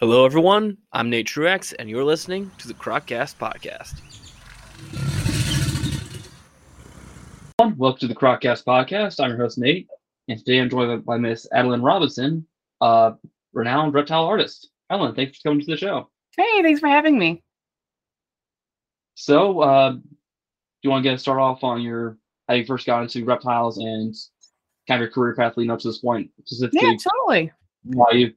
Hello, everyone. I'm Nate Truex, and you're listening to the Croccast Podcast. Welcome to the Croccast Podcast. I'm your host, Nate, and today I'm joined by Miss Adeline Robinson, a renowned reptile artist. Adeline, thanks for coming to the show. Hey, thanks for having me. So, uh, do you want to get start off on your how you first got into reptiles and kind of your career path leading up to this point, specifically Yeah, totally. why you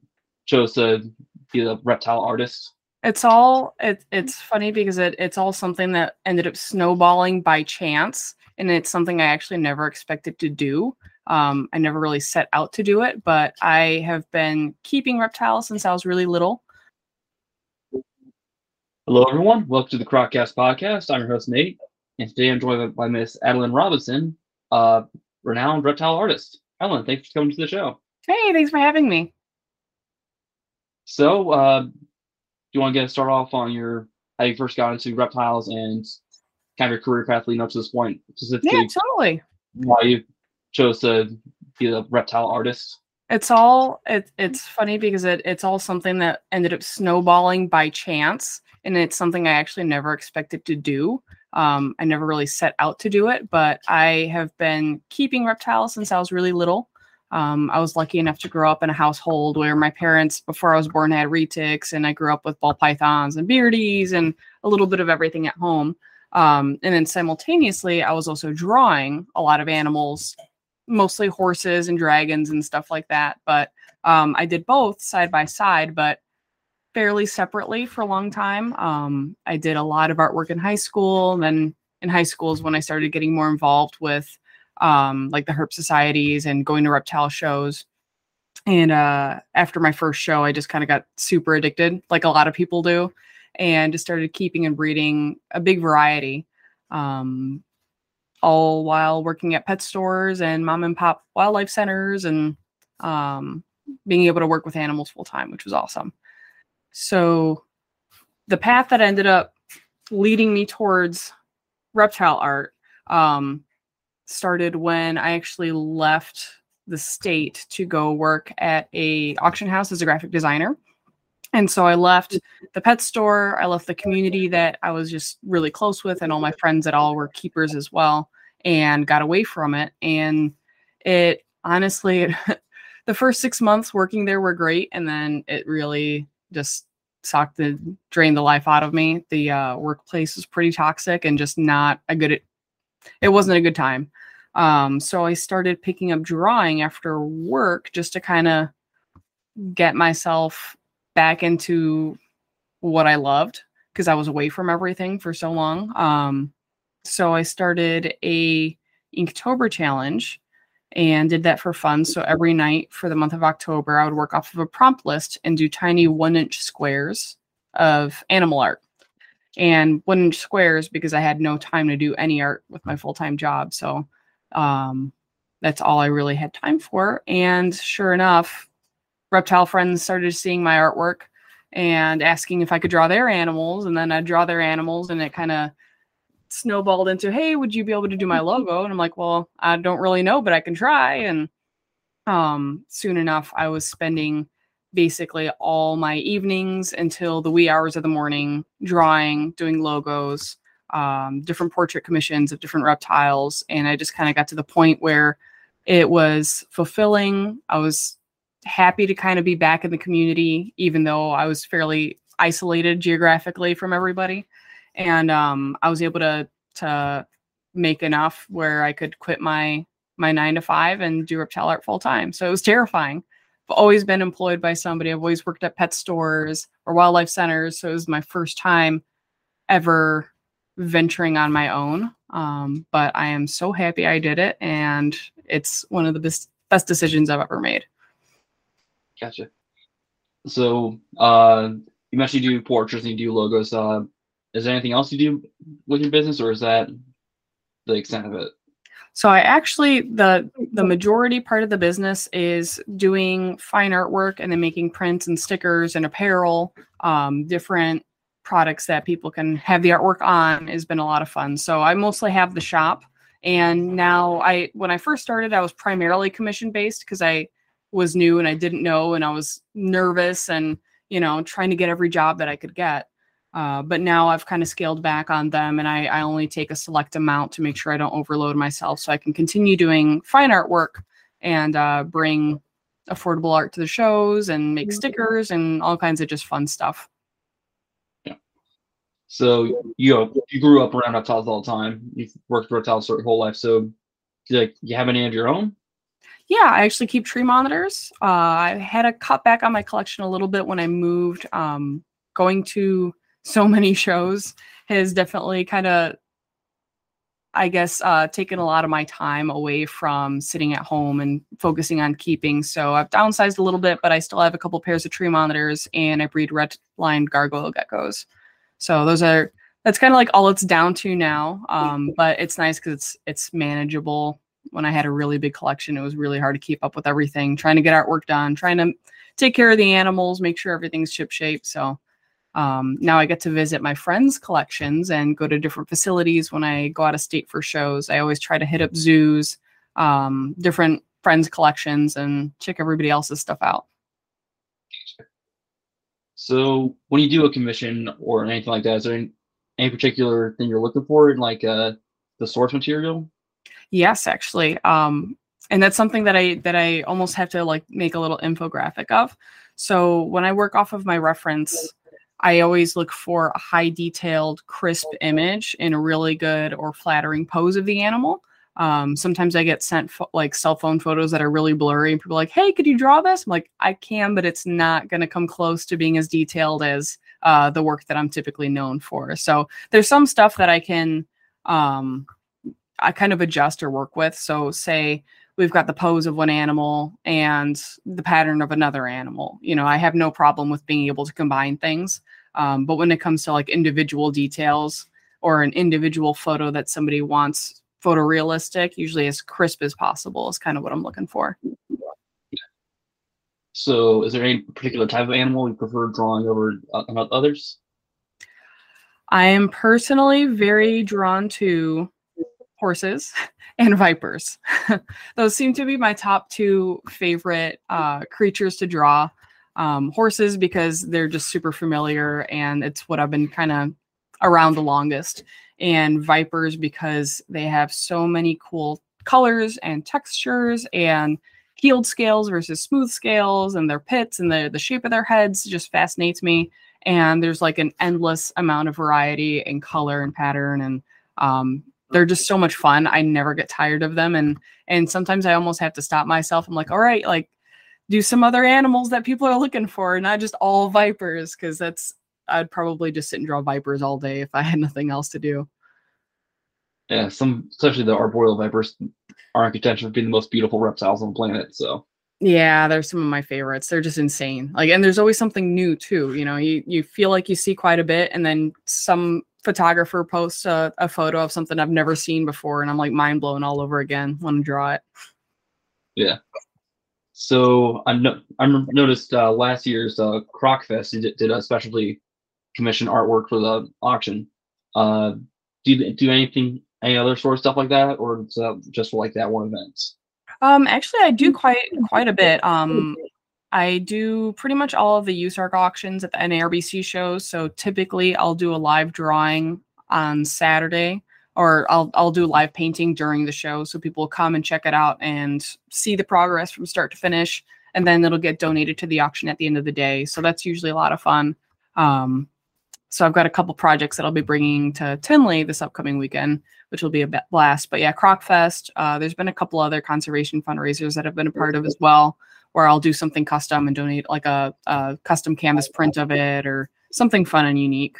chose to be a reptile artist? It's all it, it's funny because it, it's all something that ended up snowballing by chance, and it's something I actually never expected to do. Um, I never really set out to do it, but I have been keeping reptiles since I was really little. Hello, everyone. Welcome to the Croccast Podcast. I'm your host, Nate, and today I'm joined by Miss Adeline Robinson, a renowned reptile artist. Adeline, thanks for coming to the show. Hey, thanks for having me. So, uh, do you want to get start off on your how you first got into reptiles and kind of your career path leading up to this point, specifically Yeah, totally. why you chose to be a reptile artist? It's all it, it's funny because it, it's all something that ended up snowballing by chance, and it's something I actually never expected to do. Um, I never really set out to do it, but I have been keeping reptiles since I was really little. Um, I was lucky enough to grow up in a household where my parents, before I was born, had retics, and I grew up with ball pythons and beardies and a little bit of everything at home. Um, and then simultaneously, I was also drawing a lot of animals, mostly horses and dragons and stuff like that. But um, I did both side by side, but fairly separately for a long time. Um, I did a lot of artwork in high school. And then in high school is when I started getting more involved with um, like the herp societies and going to reptile shows. And uh, after my first show, I just kind of got super addicted, like a lot of people do, and just started keeping and breeding a big variety. Um, all while working at pet stores and mom and pop wildlife centers and um, being able to work with animals full time, which was awesome. So the path that ended up leading me towards reptile art um, started when I actually left the state to go work at a auction house as a graphic designer. And so I left the pet store, I left the community that I was just really close with, and all my friends that all were keepers as well, and got away from it. And it honestly, it, the first six months working there were great, and then it really just sucked the drained the life out of me. The uh, workplace was pretty toxic and just not a good. It wasn't a good time. Um, so I started picking up drawing after work just to kind of get myself back into what I loved because I was away from everything for so long. Um, so I started a Inktober challenge and did that for fun. So every night for the month of October, I would work off of a prompt list and do tiny one inch squares of animal art. And one inch squares because I had no time to do any art with my full time job. So um, that's all I really had time for. And sure enough, reptile friends started seeing my artwork and asking if I could draw their animals. And then I'd draw their animals, and it kind of snowballed into, hey, would you be able to do my logo? And I'm like, well, I don't really know, but I can try. And um, soon enough, I was spending basically all my evenings until the wee hours of the morning drawing, doing logos, um, different portrait commissions of different reptiles. And I just kind of got to the point where it was fulfilling. I was happy to kind of be back in the community, even though I was fairly isolated geographically from everybody. And um, I was able to to make enough where I could quit my my nine to five and do reptile art full time. So it was terrifying. I've always been employed by somebody. I've always worked at pet stores or wildlife centers. So it was my first time ever venturing on my own. Um, but I am so happy I did it, and it's one of the best best decisions I've ever made. Gotcha. So, uh, you mentioned you do portraits and you do logos. Uh, is there anything else you do with your business, or is that the extent of it? So I actually the the majority part of the business is doing fine artwork and then making prints and stickers and apparel, um, different products that people can have the artwork on has been a lot of fun. So I mostly have the shop and now I when I first started I was primarily commission based because I was new and I didn't know and I was nervous and you know, trying to get every job that I could get. Uh, but now I've kind of scaled back on them and I, I only take a select amount to make sure I don't overload myself so I can continue doing fine art work and uh, bring affordable art to the shows and make stickers and all kinds of just fun stuff. Yeah. So you you grew up around reptiles all the time. You've worked with reptiles your whole life. So do like you have any of your own? Yeah, I actually keep tree monitors. Uh, I had a cut back on my collection a little bit when I moved. Um, going to so many shows has definitely kind of, I guess, uh, taken a lot of my time away from sitting at home and focusing on keeping. So I've downsized a little bit, but I still have a couple pairs of tree monitors and I breed red lined gargoyle geckos. So those are that's kind of like all it's down to now. Um, but it's nice because it's it's manageable. When I had a really big collection, it was really hard to keep up with everything. Trying to get artwork done, trying to take care of the animals, make sure everything's ship shape. So um, now I get to visit my friends' collections and go to different facilities when I go out of state for shows. I always try to hit up zoos, um, different friends' collections, and check everybody else's stuff out. So when you do a commission or anything like that, is there any, any particular thing you're looking for in like uh, the source material? Yes, actually. Um, and that's something that I that I almost have to like make a little infographic of. So when I work off of my reference, I always look for a high detailed, crisp image in a really good or flattering pose of the animal. Um, sometimes I get sent fo- like cell phone photos that are really blurry, and people are like, "Hey, could you draw this?" I'm like, "I can, but it's not going to come close to being as detailed as uh, the work that I'm typically known for." So there's some stuff that I can, um, I kind of adjust or work with. So say we've got the pose of one animal and the pattern of another animal. You know, I have no problem with being able to combine things. Um, but when it comes to like individual details or an individual photo that somebody wants photorealistic, usually as crisp as possible is kind of what I'm looking for. So, is there any particular type of animal you prefer drawing over uh, others? I am personally very drawn to horses and vipers. Those seem to be my top two favorite uh, creatures to draw. Um, horses because they're just super familiar and it's what I've been kind of around the longest and vipers because they have so many cool colors and textures and keeled scales versus smooth scales and their pits and the, the shape of their heads just fascinates me and there's like an endless amount of variety and color and pattern and um, they're oh. just so much fun i never get tired of them and and sometimes i almost have to stop myself i'm like all right like do some other animals that people are looking for not just all vipers because that's I'd probably just sit and draw vipers all day if I had nothing else to do. Yeah, some especially the arboreal vipers are in contention for being the most beautiful reptiles on the planet. So yeah, they're some of my favorites. They're just insane. Like, and there's always something new too. You know, you you feel like you see quite a bit, and then some photographer posts a, a photo of something I've never seen before, and I'm like mind blown all over again. Want to draw it? Yeah. So I no- I noticed uh, last year's uh, Croc Fest did, did a specialty commission artwork for the auction. Uh, do you do anything, any other sort of stuff like that, or is that just for like that one event? Um, actually, I do quite quite a bit. Um, I do pretty much all of the USARK auctions at the NARBC shows. So typically, I'll do a live drawing on Saturday, or I'll I'll do live painting during the show, so people will come and check it out and see the progress from start to finish, and then it'll get donated to the auction at the end of the day. So that's usually a lot of fun. Um, so I've got a couple projects that I'll be bringing to Tinley this upcoming weekend, which will be a blast. But yeah, Crocfest. Uh, there's been a couple other conservation fundraisers that I've been a part of as well, where I'll do something custom and donate like a, a custom canvas print of it or something fun and unique.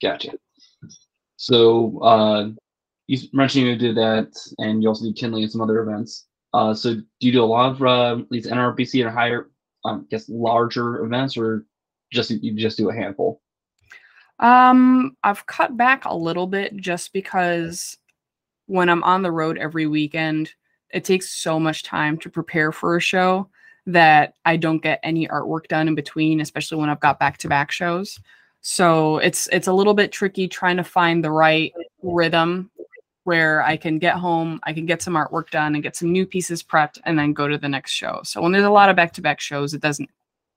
Gotcha. So uh, you mentioned you did that, and you also do Tinley and some other events. Uh, so do you do a lot of uh, these NARBC or higher, um, I guess, larger events, or just you just do a handful? Um, I've cut back a little bit just because when I'm on the road every weekend, it takes so much time to prepare for a show that I don't get any artwork done in between, especially when I've got back-to-back shows. So it's it's a little bit tricky trying to find the right rhythm where I can get home, I can get some artwork done and get some new pieces prepped and then go to the next show. So when there's a lot of back-to-back shows, it doesn't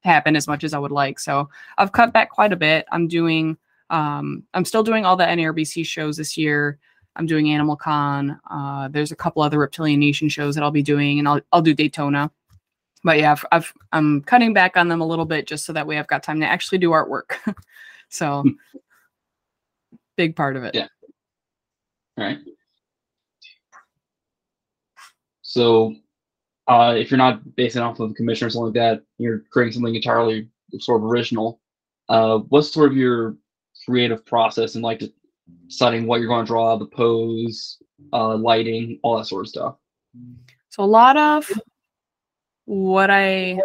happen as much as I would like. So I've cut back quite a bit. I'm doing um, I'm still doing all the NARBC shows this year. I'm doing Animal Con. Uh, there's a couple other Reptilian Nation shows that I'll be doing, and I'll I'll do Daytona. But yeah, I've, I've I'm cutting back on them a little bit just so that way I've got time to actually do artwork. so big part of it. Yeah. All right. So, uh, if you're not basing off of the commission or something like that, you're creating something entirely sort of original. Uh, what's sort of your creative process and like deciding what you're going to draw, the pose, uh, lighting, all that sort of stuff? So a lot of what I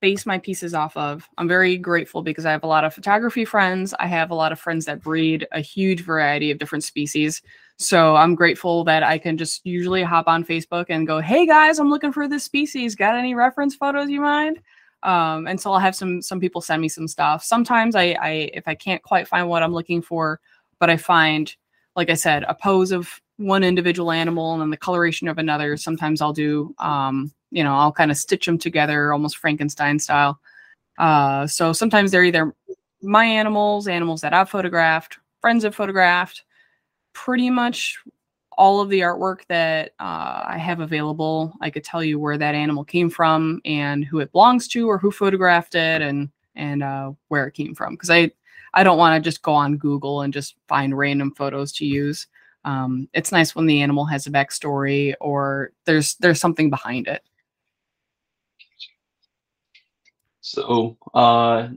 base my pieces off of. I'm very grateful because I have a lot of photography friends. I have a lot of friends that breed a huge variety of different species. So I'm grateful that I can just usually hop on Facebook and go, "Hey guys, I'm looking for this species. Got any reference photos you mind?" Um, and so I'll have some some people send me some stuff. Sometimes I, I if I can't quite find what I'm looking for, but I find, like I said, a pose of one individual animal and then the coloration of another. Sometimes I'll do um, you know, I'll kind of stitch them together almost Frankenstein style. Uh, so sometimes they're either my animals, animals that I've photographed, friends have photographed, pretty much all of the artwork that uh, I have available. I could tell you where that animal came from and who it belongs to or who photographed it and and uh, where it came from because I I don't want to just go on Google and just find random photos to use. Um, it's nice when the animal has a backstory or there's there's something behind it. So, uh,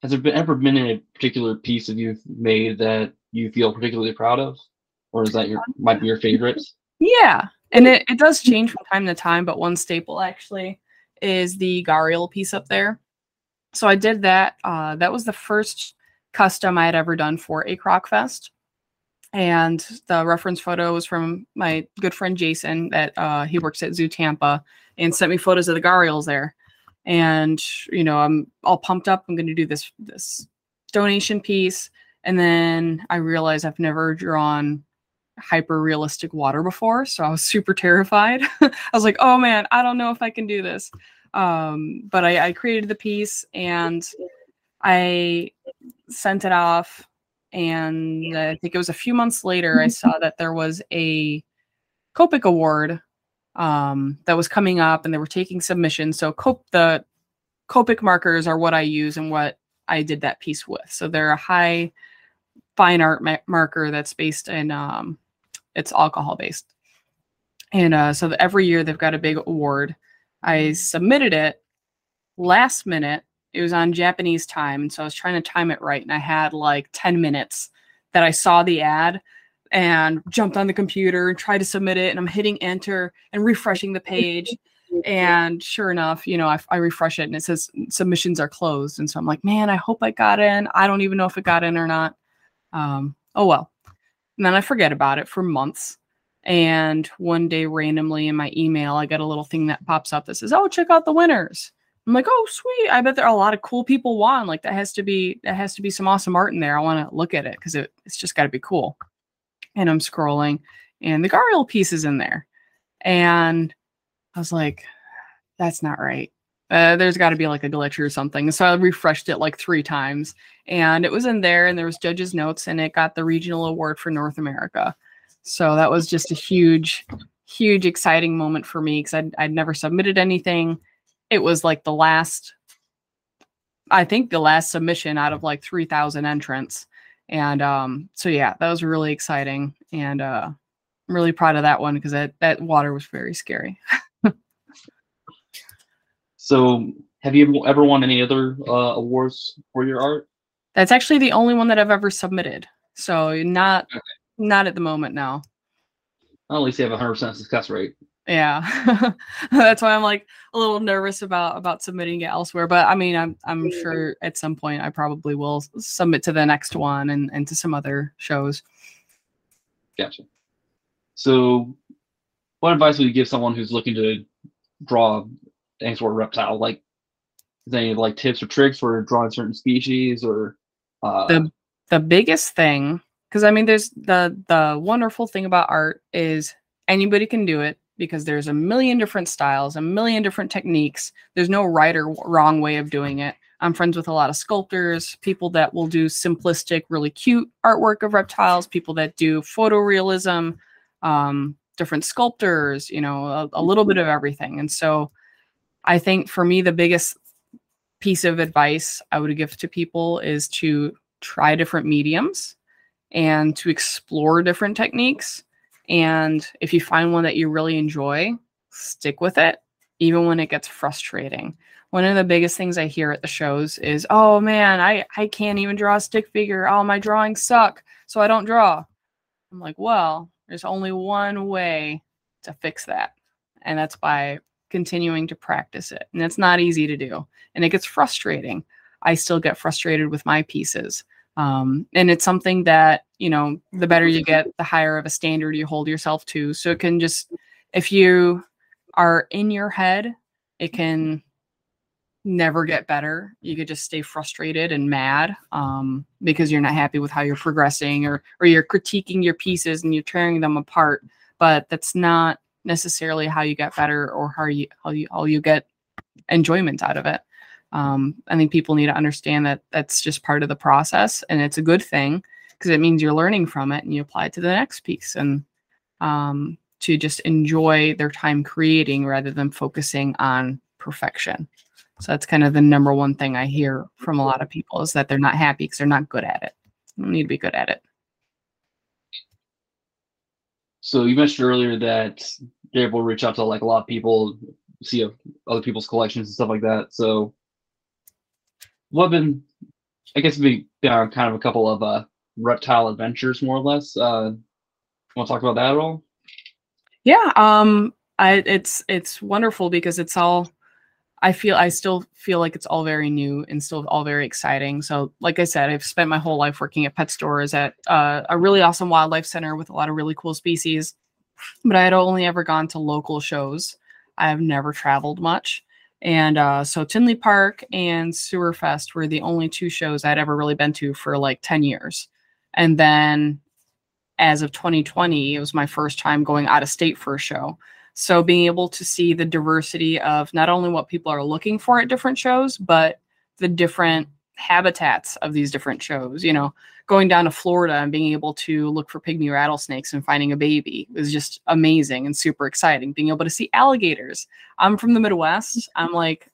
has there been ever been a particular piece that you've made that you feel particularly proud of, or is that your might be your favorite? Yeah, and it, it does change from time to time, but one staple actually is the Gharial piece up there. So I did that. Uh, that was the first custom I had ever done for a Croc Fest. And the reference photo was from my good friend Jason that uh, he works at Zoo Tampa and sent me photos of the Gharials there. And you know i'm all pumped up i'm going to do this this donation piece. And then i realized i've never drawn hyper realistic water before so i was super terrified. I was like oh man i don't know if i can do this. Um, but I, I created the piece and i sent it off and i think it was a few months later i saw that there was a Copic award um, that was coming up and they were taking submissions. So Cop- the Copic markers are what I use and what I did that piece with. So they're a high fine art ma- marker that's based in, um, it's alcohol based. And uh, so every year they've got a big award. I submitted it last minute. It was on Japanese time. And so I was trying to time it right. And I had like 10 minutes that I saw the ad and jumped on the computer and tried to submit it and i'm hitting enter and refreshing the page and sure enough you know I, I, refresh it and it says submissions are closed and so i'm like man i hope i got in i don't even know if it got in or not um, oh well and then i forget about it for months and one day randomly in my email i get a little thing that pops up that says oh check out the winners i'm like oh sweet i bet there are a lot of cool people won like that has to be that has to be some awesome art in there i want to look at it because it, it's just got to be cool and I'm scrolling and the Gharial piece is in there. And I was like, that's not right. Uh, there's got to be like a glitch or something. So I refreshed it like three times and it was in there and there was judges notes and it got the regional award for North America. So that was just a huge, huge exciting moment for me because I'd, I'd never submitted anything. It was like the last, I think the last submission out of like 3,000 entrants. And um, so yeah, that was really exciting, and uh, I'm really proud of that one because that that water was very scary. so, have you ever won any other uh, awards for your art? That's actually the only one that I've ever submitted. So not okay. not at the moment now. At least you have a hundred percent success rate yeah. That's why i'm like a little nervous about about submitting it elsewhere but i mean i'm i'm sure at some point i probably will submit to the next one and and to some other shows. Gotcha. So what advice would you give someone who's looking to draw any sort of reptile? Like is any like tips or tricks for drawing certain species or uh the the biggest thing because i mean there's the the wonderful thing about art is anybody can do it because there's a million different styles, a million different techniques. There's no right or wrong way of doing it. I'm friends with a lot of sculptors, people that will do simplistic, really cute artwork of reptiles, people that do photorealism, um, different sculptors, you know, a, a little bit of everything. And so I think for me, the biggest piece of advice I would give to people is to try different mediums and to explore different techniques. And if you find one that you really enjoy, stick with it, even when it gets frustrating. One of the biggest things I hear at the shows is, oh man, I, I can't even draw a stick figure. Oh, my drawings suck. So I don't draw. I'm like, well, there's only one way to fix that. And that's by continuing to practice it. And it's not easy to do. And it gets frustrating. I still get frustrated with my pieces. Um, and it's something that, you know, the better you get, the higher of a standard you hold yourself to. So it can just, if you are in your head, it can never get better. You could just stay frustrated and mad um, because you're not happy with how you're progressing or, or you're critiquing your pieces and you're tearing them apart. But that's not necessarily how you get better or how you how you how you get enjoyment out of it. Um, I think people need to understand that that's just part of the process, and it's a good thing because it means you're learning from it and you apply it to the next piece, and um, to just enjoy their time creating rather than focusing on perfection. So that's kind of the number one thing I hear from a lot of people is that they're not happy because they're not good at it. You don't need to be good at it. So you mentioned earlier that you're able to reach out to like a lot of people, see other people's collections and stuff like that. So what been, I guess, be uh, kind of a couple of uh, reptile adventures, more or less. Uh, want to talk about that at all? Yeah, um, I, it's it's wonderful because it's all. I feel I still feel like it's all very new and still all very exciting. So, like I said, I've spent my whole life working at pet stores at uh, a really awesome wildlife center with a lot of really cool species, but I had only ever gone to local shows. I have never traveled much. And uh, so Tinley Park and Sewerfest were the only two shows I'd ever really been to for like 10 years. And then as of 2020, it was my first time going out of state for a show. So being able to see the diversity of not only what people are looking for at different shows, but the different habitats of these different shows. You know, going down to Florida and being able to look for pygmy rattlesnakes and finding a baby was just amazing and super exciting. Being able to see alligators. I'm from the Midwest. I'm like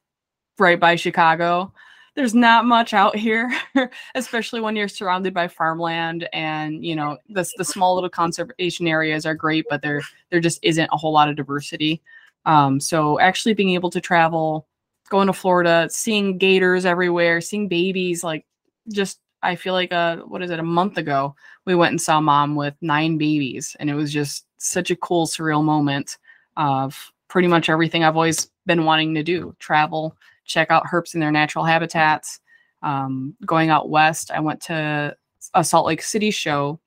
right by Chicago. There's not much out here, especially when you're surrounded by farmland and you know the the small little conservation areas are great, but there there just isn't a whole lot of diversity. Um, so actually being able to travel going to Florida, seeing gators everywhere, seeing babies, like just I feel like uh what is it, a month ago, we went and saw mom with nine babies, and it was just such a cool, surreal moment of pretty much everything I've always been wanting to do. Travel, check out herps in their natural habitats. Um, going out west, I went to a Salt Lake City show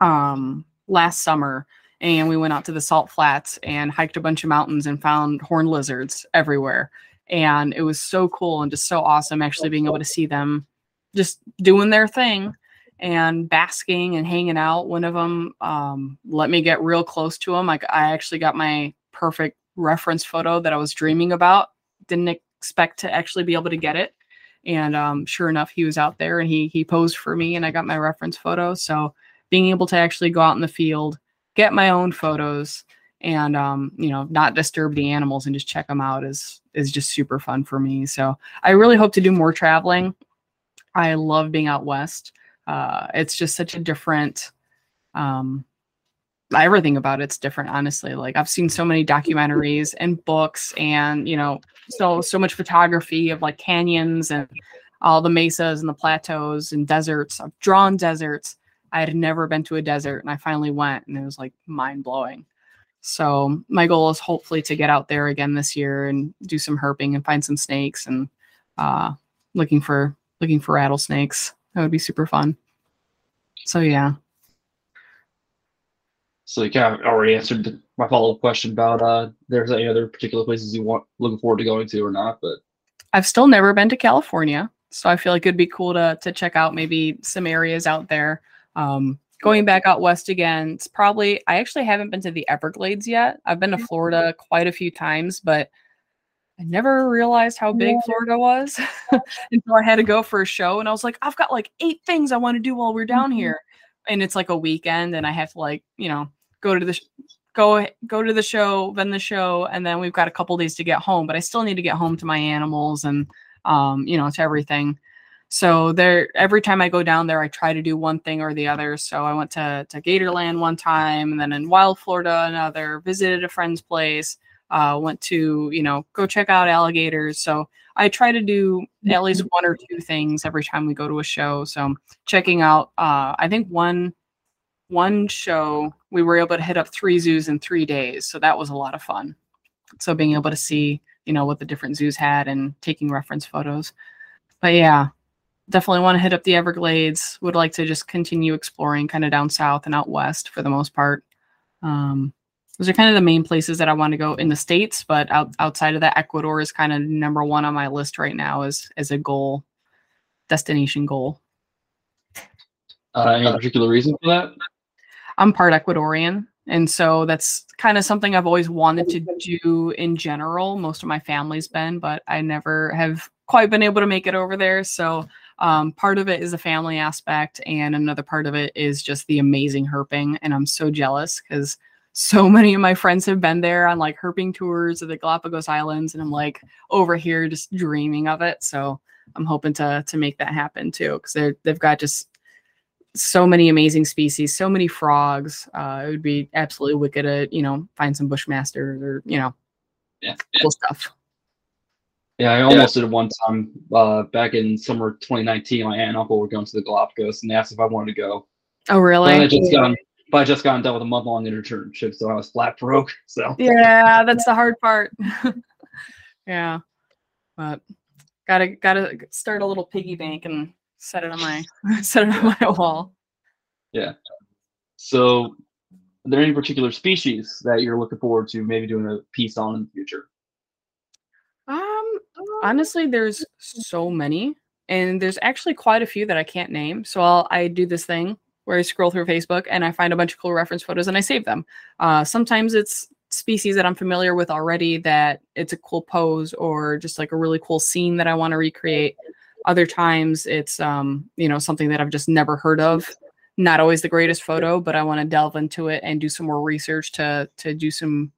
um last summer and we went out to the salt flats and hiked a bunch of mountains and found horned lizards everywhere and it was so cool and just so awesome actually being able to see them just doing their thing and basking and hanging out. One of them um, let me get real close to him like i actually got my perfect reference photo that i was dreaming about. Didn't expect to actually be able to get it. And um, sure enough he was out there and he he posed for me and i got my reference photo. So being able to actually go out in the field get my own photos and um, you know not disturb the animals and just check them out is is just super fun for me. So i really hope to do more traveling. I love being out west. Uh, it's just such a different um, everything about it's different honestly. Like i've seen so many documentaries and books and you know so so much photography of like canyons and all the mesas and the plateaus and deserts. I've drawn deserts. I had never been to a desert and i finally went and it was like mind blowing so my goal is hopefully to get out there again this year and do some herping and find some snakes and uh, looking for looking for rattlesnakes. That would be super fun. So yeah. So you kind of already answered my follow up question about uh, there's any other particular places you want looking forward to going to or not, but I've still never been to California, so I feel like it'd be cool to to check out maybe some areas out there. Um, going back out west again, it's probably I actually haven't been to the Everglades yet. I've been to Florida quite a few times, but I never realized how big Florida was until I had to go for a show. And I was like, I've got like eight things I want to do while we're down Mhm. here. And it's like a weekend, and I have to like, you know, go to the sh- go go to the show, then the show, and then we've got a couple days to get home. But I still need to get home to my animals and um, you know, to everything. So there every time I go down there, I try to do one thing or the other. So I went to to Gatorland one time, and then in Wild Florida another, visited a friend's place uh, went to you know go check out alligators. So i try to do at least one or two things every time we go to a show. So checking out uh, i think one one show we were able to hit up three zoos in three days. So that was a lot of fun. So being able to see you know what the different zoos had and taking reference photos. But yeah definitely want to hit up the everglades would like to just continue exploring kind of down south and out west for the most part um, those are kind of the main places that I want to go in the states. But out, outside of that, Ecuador is kind of number one on my list right now as as a goal, destination goal. Uh, any particular reason for that? I'm part Ecuadorian, and so that's kind of something I've always wanted to do in general. Most of my family's been, but I never have quite been able to make it over there. So um, part of it is the family aspect, and another part of it is just the amazing herping. And I'm so jealous because so many of my friends have been there on like herping tours of the Galapagos Islands, and I'm like over here just dreaming of it. So I'm hoping to to make that happen too, because they've got just so many amazing species, so many frogs. Uh, it would be absolutely wicked to you know find some bushmasters or you know Yeah. cool stuff. Yeah, I almost did it one time uh, back in summer 2019. My aunt and uncle were going to the Galapagos and they asked if I wanted to go. Oh But I really? just got but I just gotten done with a month long internship, so I was flat broke. So Yeah, that's the hard part. yeah, but gotta gotta start a little piggy bank and set it on my set it on my wall. Yeah. So are there any particular species that you're looking forward to maybe doing a piece on in the future? Um, honestly, there's so many, and there's actually quite a few that I can't name. So I'll I do this thing where I scroll through Facebook and I find a bunch of cool reference photos and I save them. Uh, sometimes it's species that I'm familiar with already that it's a cool pose or just like a really cool scene that I want to recreate. Other times it's um, you know, something that I've just never heard of. Not always the greatest photo, but I want to delve into it and do some more research to to do some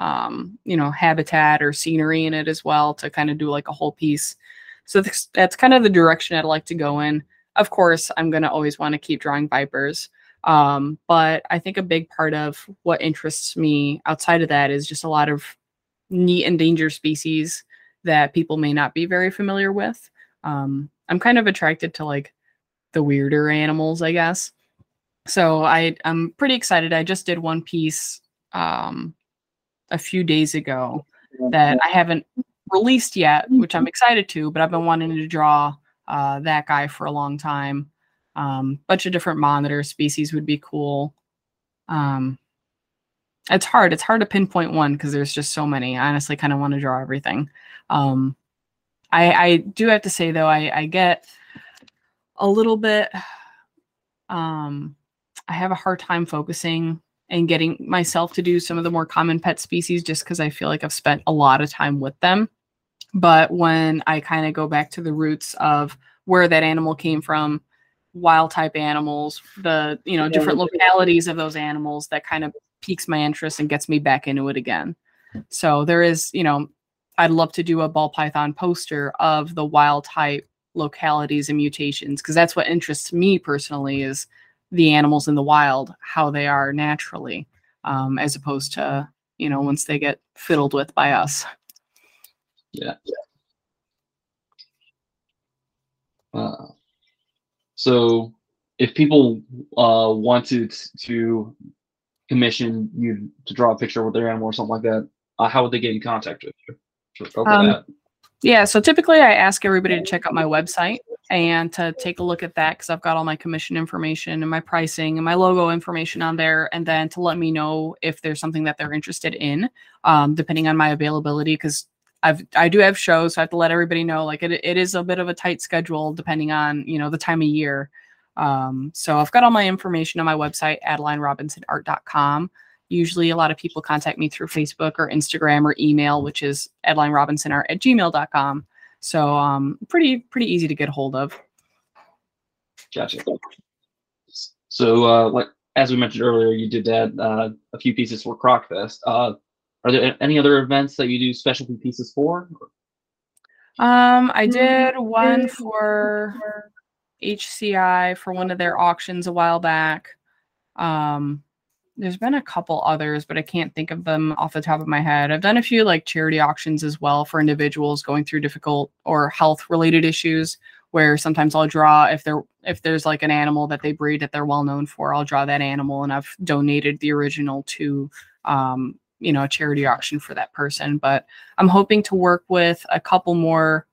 um, you know, habitat or scenery in it as well to kind of do like a whole piece. So that's, that's kind of the direction I'd like to go in. Of course, I'm going to always want to keep drawing vipers. Um, but I think a big part of what interests me outside of that is just a lot of neat endangered species that people may not be very familiar with. Um, I'm kind of attracted to like the weirder animals, I guess. So I I'm pretty excited. I just did one piece um, a few days ago that I haven't released yet, which I'm excited to, but I've been wanting to draw uh, that guy for a long time. Um, bunch of different monitor species would be cool. Um, it's hard. It's hard to pinpoint one because there's just so many. I honestly kind of want to draw everything. Um, I, I do have to say though, I, I get a little bit. Um, I have a hard time focusing and getting myself to do some of the more common pet species just because I feel like I've spent a lot of time with them. But when I kind of go back to the roots of where that animal came from, wild type animals, the you know different localities of those animals, that kind of piques my interest and gets me back into it again. So there is, you know, I'd love to do a ball python poster of the wild type localities and mutations because that's what interests me personally is the animals in the wild, how they are naturally, um, as opposed to you know once they get fiddled with by us. Yeah. Uh, so if people uh, wanted to commission you to draw a picture with their animal or something like that, uh, how would they get in contact with you? Um. Yeah, so typically I ask everybody to check out my website and to take a look at that because I've got all my commission information and my pricing and my logo information on there, and then to let me know if there's something that they're interested in, um, depending on my availability. Because I've I do have shows, so I have to let everybody know like it, it is a bit of a tight schedule depending on you know the time of year. Um, so I've got all my information on my website, adelinerobinson.art.com. Usually a lot of people contact me through Facebook or Instagram or email, which is adelinerobinson.art at gmail.com. So um, pretty pretty easy to get hold of. Gotcha. So, uh, like as we mentioned earlier, you did that uh, a few pieces for Crocfest. Uh, are there any other events that you do specialty pieces for? Um, I did one for HCI for one of their auctions a while back. Um, there's been a couple others, but I can't think of them off the top of my head. I've done a few like charity auctions as well for individuals going through difficult or health related issues where sometimes I'll draw if there if there's like an animal that they breed that they're well known for, I'll draw that animal and I've donated the original to um, you know, a charity auction for that person. But I'm hoping to work with a couple more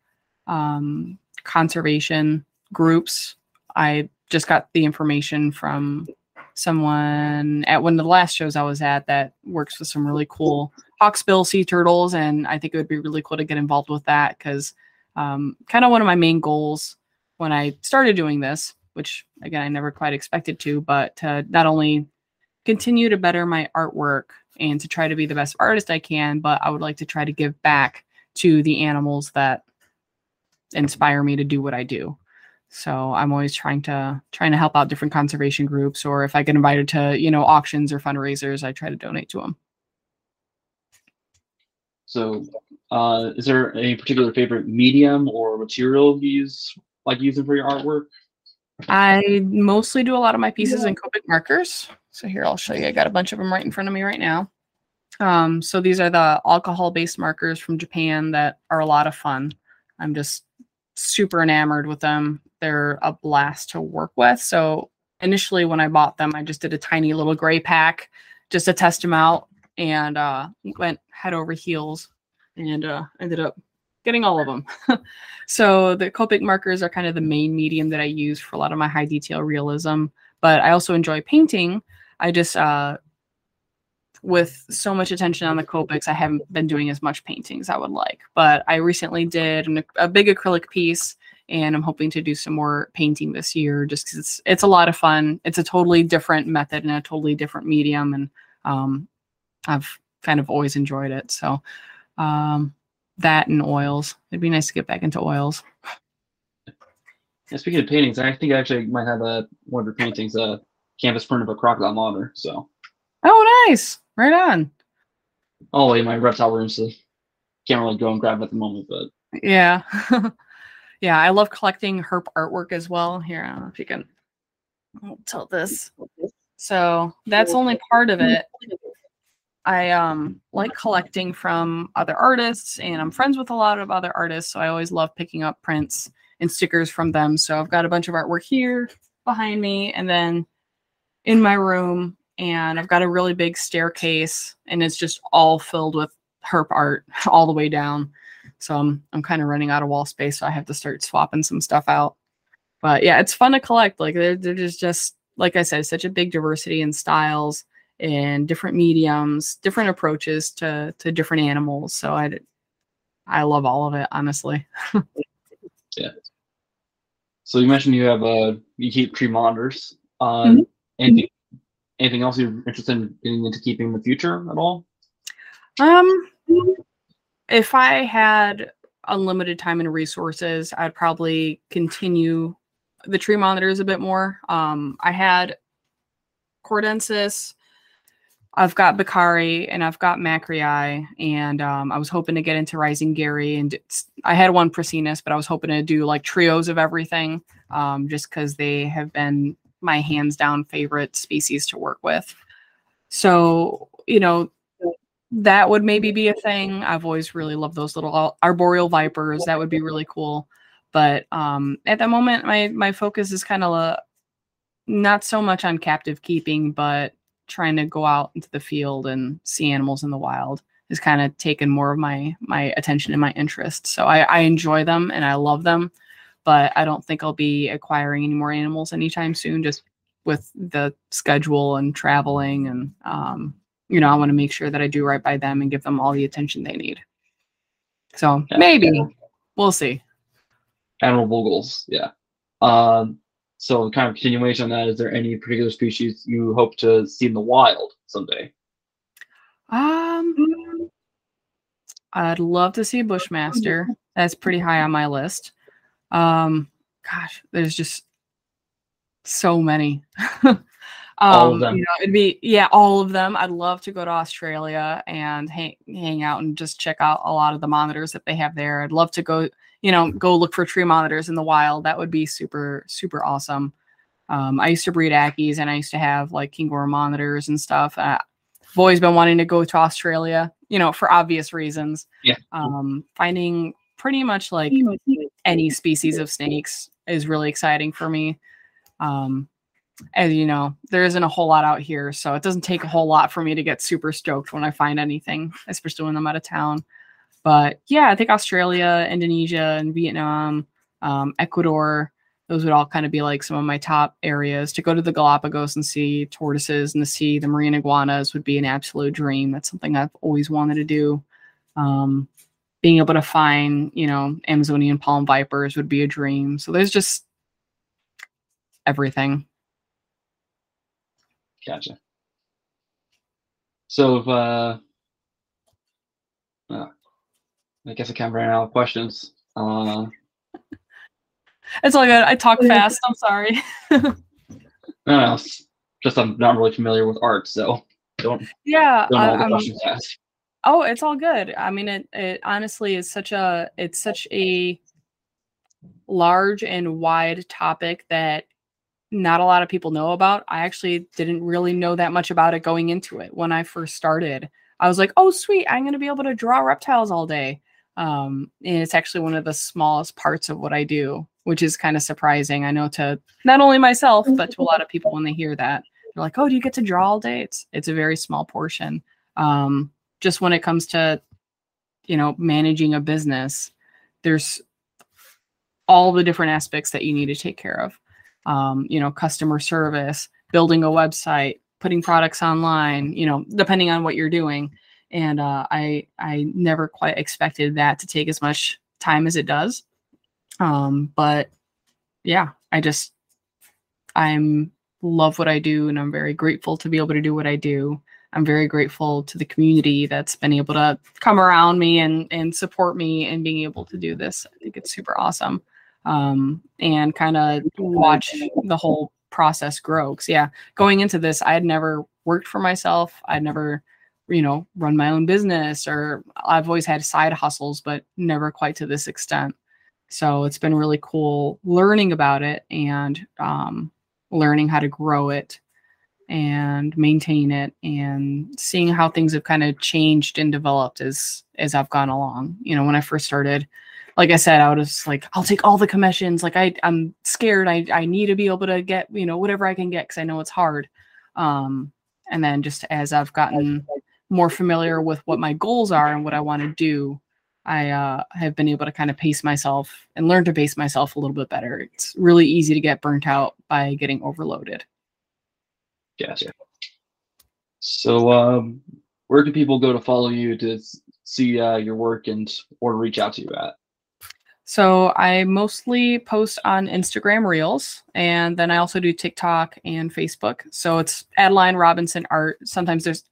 um, conservation groups. I just got the information from someone at one of the last shows I was at that works with some really cool hawksbill sea turtles, and I think it would be really cool to get involved with that because um, kind of one of my main goals when I started doing this, which again I never quite expected to, but to not only continue to better my artwork and to try to be the best artist I can, but I would like to try to give back to the animals that inspire me to do what I do. So I'm always trying to trying to help out different conservation groups, or if I get invited to you know auctions or fundraisers, I try to donate to them. So, uh, is there a particular favorite medium or material you use, like using for your artwork? I mostly do a lot of my pieces in Copic markers. So here I'll show you. I got a bunch of them right in front of me right now. Um, so these are the alcohol-based markers from Japan that are a lot of fun. I'm just super enamored with them. They're a blast to work with. So initially when I bought them, I just did a tiny little gray pack just to test them out and uh, went head over heels and uh, ended up getting all of them. so the Copic markers are kind of the main medium that I use for a lot of my high detail realism, but I also enjoy painting. I just uh, with so much attention on the Copics, I haven't been doing as much painting as I would like. But I recently did an, a big acrylic piece, and I'm hoping to do some more painting this year, just because it's it's a lot of fun. It's a totally different method and a totally different medium, and um, I've kind of always enjoyed it. So um, that and oils. It'd be nice to get back into oils. Yeah, speaking of paintings, I think I actually might have a one of your paintings, a canvas print of a crocodile monitor. So. Oh, nice! Right on. Oh, in my reptile room, so can't really go and grab it at the moment, but yeah, yeah. I love collecting herp artwork as well. Here, I don't know if you can I'll tilt this. So that's only part of it. I um like collecting from other artists, and I'm friends with a lot of other artists, so I always love picking up prints and stickers from them. So I've got a bunch of artwork here behind me, and then in my room and I've got a really big staircase and it's just all filled with herp art all the way down. So I'm I'm kind of running out of wall space, so I have to start swapping some stuff out. But yeah, it's fun to collect. Like there, there's just like I said, such a big diversity in styles and different mediums, different approaches to to different animals. So I I love all of it, honestly. yeah. So you mentioned you have uh you keep tree monitors. Uh, Mhm. anything anything else you're interested in getting into keeping in the future at all? Um, if I had unlimited time and resources, I'd probably continue the tree monitors a bit more. Um, I had Kordensis, I've got Beccarii, and I've got Macraei, and um, I was hoping to get into Reisingeri, and I had one Prasinus, but I was hoping to do like trios of everything, um, just because they have been my hands down favorite species to work with. So, you know, that would maybe be a thing. I've always really loved those little arboreal vipers. That would be really cool. But um, at the moment, my my focus is kind of uh, not so much on captive keeping, but trying to go out into the field and see animals in the wild is kind of taken more of my my attention and my interest. So I, I enjoy them and I love them, but I don't think I'll be acquiring any more animals anytime soon. Just with the schedule and traveling and um, you know, I want to make sure that I do right by them and give them all the attention they need. So Yeah. maybe we'll see. Admirable goals, yeah. Um, so kind of continuation on that, is there any particular species you hope to see in the wild someday? Um, I'd love to see Bushmaster. That's pretty high on my list. Um, gosh, there's just so many. um, All of them. You know, it'd be yeah, all of them. I'd love to go to Australia and hang hang out and just check out a lot of the monitors that they have there. I'd love to go, you know, go look for tree monitors in the wild. That would be super super awesome. Um, I used to breed Ackies and I used to have like Kingborough monitors and stuff. Uh, I've always been wanting to go to Australia, you know, for obvious reasons. Yeah. Um, finding pretty much like any species of snakes is really exciting for me. Um, as you know, there isn't a whole lot out here, so it doesn't take a whole lot for me to get super stoked when I find anything, especially when I'm out of town. But yeah, I think Australia, Indonesia, and Vietnam, um, Ecuador, those would all kind of be like some of my top areas. To go to the Galapagos and see tortoises and to see the marine iguanas would be an absolute dream. That's something I've always wanted to do. Um, being able to find, you know, Amazonian palm vipers would be a dream. So there's just everything. Gotcha. So, if, uh, uh, I guess I kind of ran out of questions. Uh, It's all good. I talk fast. I'm sorry. no, no, it's just I'm not really familiar with art, so don't yeah. don't I, all the I'm- questions to. Oh, it's all good. I mean, it it honestly is such a it's such a large and wide topic that not a lot of people know about. I actually didn't really know that much about it going into it when I first started. I was like, "Oh, sweet, I'm going to be able to draw reptiles all day." Um, and it's actually one of the smallest parts of what I do, which is kind of surprising. I know to not only myself, but to a lot of people when they hear that. They're like, "Oh, do you get to draw all day?" It's it's a very small portion. Um, just when it comes to you know managing a business there's all the different aspects that you need to take care of um, you know customer service building a website putting products online you know depending on what you're doing and uh, i i never quite expected that to take as much time as it does um, but yeah i just i'm love what i do and i'm very grateful to be able to do what i do I'm very grateful to the community that's been able to come around me and and support me and being able to do this. I think it's super awesome. Um, and kind of watch the whole process grow. Cause yeah, going into this, I had never worked for myself. I'd never, you know, run my own business or I've always had side hustles, but never quite to this extent. So it's been really cool learning about it and um, learning how to grow it and maintain it and seeing how things have kind of changed and developed as as I've gone along. You know, when I first started, like I said, I was like, I'll take all the commissions. Like I I'm scared. I I need to be able to get, you know, whatever I can get because I know it's hard. Um and then just as I've gotten more familiar with what my goals are and what I want to do, I uh, have been able to kind of pace myself and learn to pace myself a little bit better. It's really easy to get burnt out by getting overloaded. Gotcha. So, um, where can people go to follow you to see uh, your work and or reach out to you at? So I mostly post on Instagram Reels, and then I also do TikTok and Facebook. So it's Adeline Robinson Art. Sometimes there's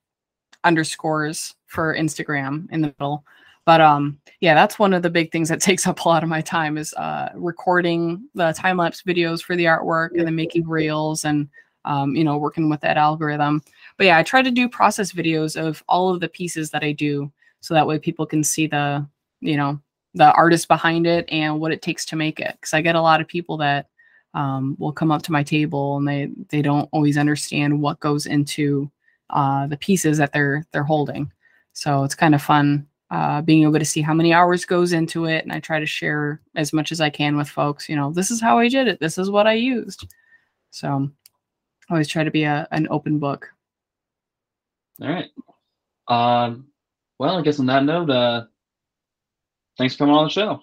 underscores for Instagram in the middle, but um, yeah, that's one of the big things that takes up a lot of my time is uh, recording the time lapse videos for the artwork, and then making reels, and um, you know, working with that algorithm. But yeah, I try to do process videos of all of the pieces that I do, so that way people can see the you know the artist behind it and what it takes to make it. Because i get a lot of people that um, will come up to my table and they they don't always understand what goes into uh, the pieces that they're they're holding. So it's kind of fun uh, being able to see how many hours goes into it and i try to share as much as i can with folks you know this is how i did it. This is what i used. So I always try to be a, an open book. All right. Um, well, I guess on that note, uh, thanks for coming on the show.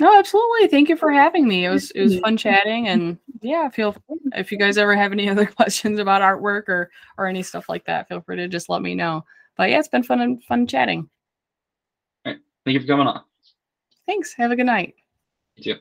No, absolutely. Thank you for having me. It was it was fun chatting and yeah, feel if you guys ever have any other questions about artwork or or any stuff like that, feel free to just let me know. But yeah, it's been fun and fun chatting. Thank you for coming on. Thanks. Have a good night. You too.